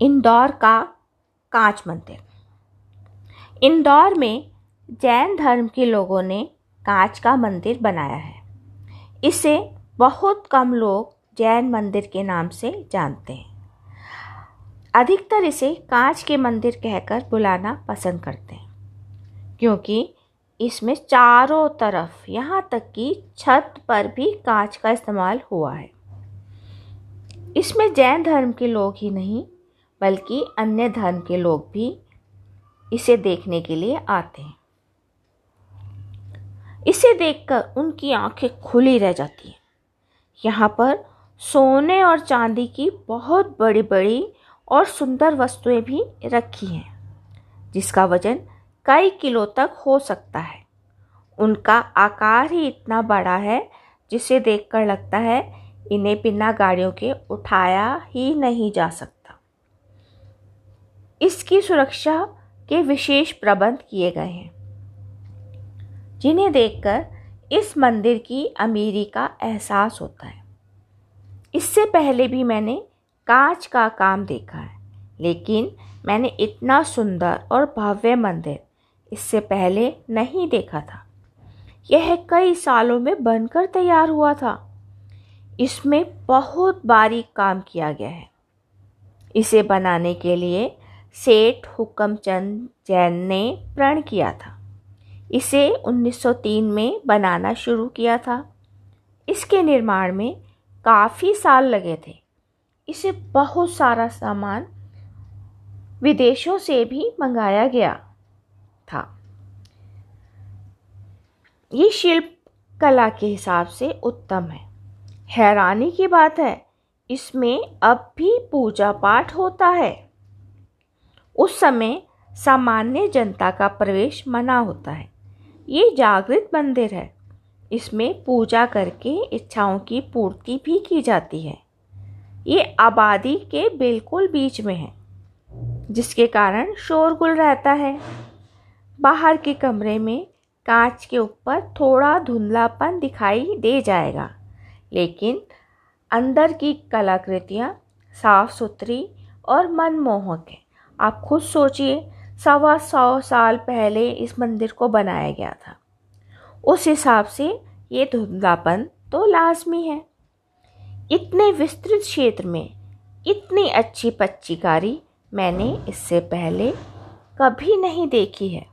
इंदौर का कांच मंदिर। इंदौर में जैन धर्म के लोगों ने कांच का मंदिर बनाया है। इसे बहुत कम लोग जैन मंदिर के नाम से जानते हैं। अधिकतर इसे कांच के मंदिर कहकर बुलाना पसंद करते हैं, क्योंकि इसमें चारों तरफ़, यहाँ तक कि छत पर भी कांच का इस्तेमाल हुआ है। इसमें जैन धर्म के लोग ही नहीं बल्कि अन्य धर्म के लोग भी इसे देखने के लिए आते हैं। इसे देखकर उनकी आँखें खुली रह जाती हैं। यहाँ पर सोने और चांदी की बहुत बड़ी बड़ी और सुंदर वस्तुएँ भी रखी हैं, जिसका वज़न कई किलो तक हो सकता है। उनका आकार ही इतना बड़ा है, जिसे देखकर लगता है इन्हें बिना गाड़ियों के उठाया ही नहीं जा सकता। इसकी सुरक्षा के विशेष प्रबंध किए गए हैं, जिन्हें देखकर इस मंदिर की अमीरी का एहसास होता है। इससे पहले भी मैंने कांच का काम देखा है, लेकिन मैंने इतना सुंदर और भव्य मंदिर इससे पहले नहीं देखा था। यह कई सालों में बनकर तैयार हुआ था। इसमें बहुत बारीक काम किया गया है। इसे बनाने के लिए सेठ हुक्मचंद जैन ने प्रण किया था। इसे 1903 में बनाना शुरू किया था। इसके निर्माण में काफ़ी साल लगे थे। इसे बहुत सारा सामान विदेशों से भी मंगाया गया था। ये शिल्प कला के हिसाब से उत्तम है। हैरानी की बात है, इसमें अब भी पूजा पाठ होता है। उस समय सामान्य जनता का प्रवेश मना होता है। ये जागृत मंदिर है। इसमें पूजा करके इच्छाओं की पूर्ति भी की जाती है। ये आबादी के बिल्कुल बीच में है, जिसके कारण शोरगुल रहता है। बाहर के कमरे में कांच के ऊपर थोड़ा धुंधलापन दिखाई दे जाएगा, लेकिन अंदर की कलाकृतियाँ साफ़ सुथरी और मनमोहक हैं। आप खुद सोचिए, सवा सौ साल पहले इस मंदिर को बनाया गया था। उस हिसाब से ये धुंधलापन तो लाजमी है। इतने विस्तृत क्षेत्र में इतनी अच्छी पच्चीकारी मैंने इससे पहले कभी नहीं देखी है।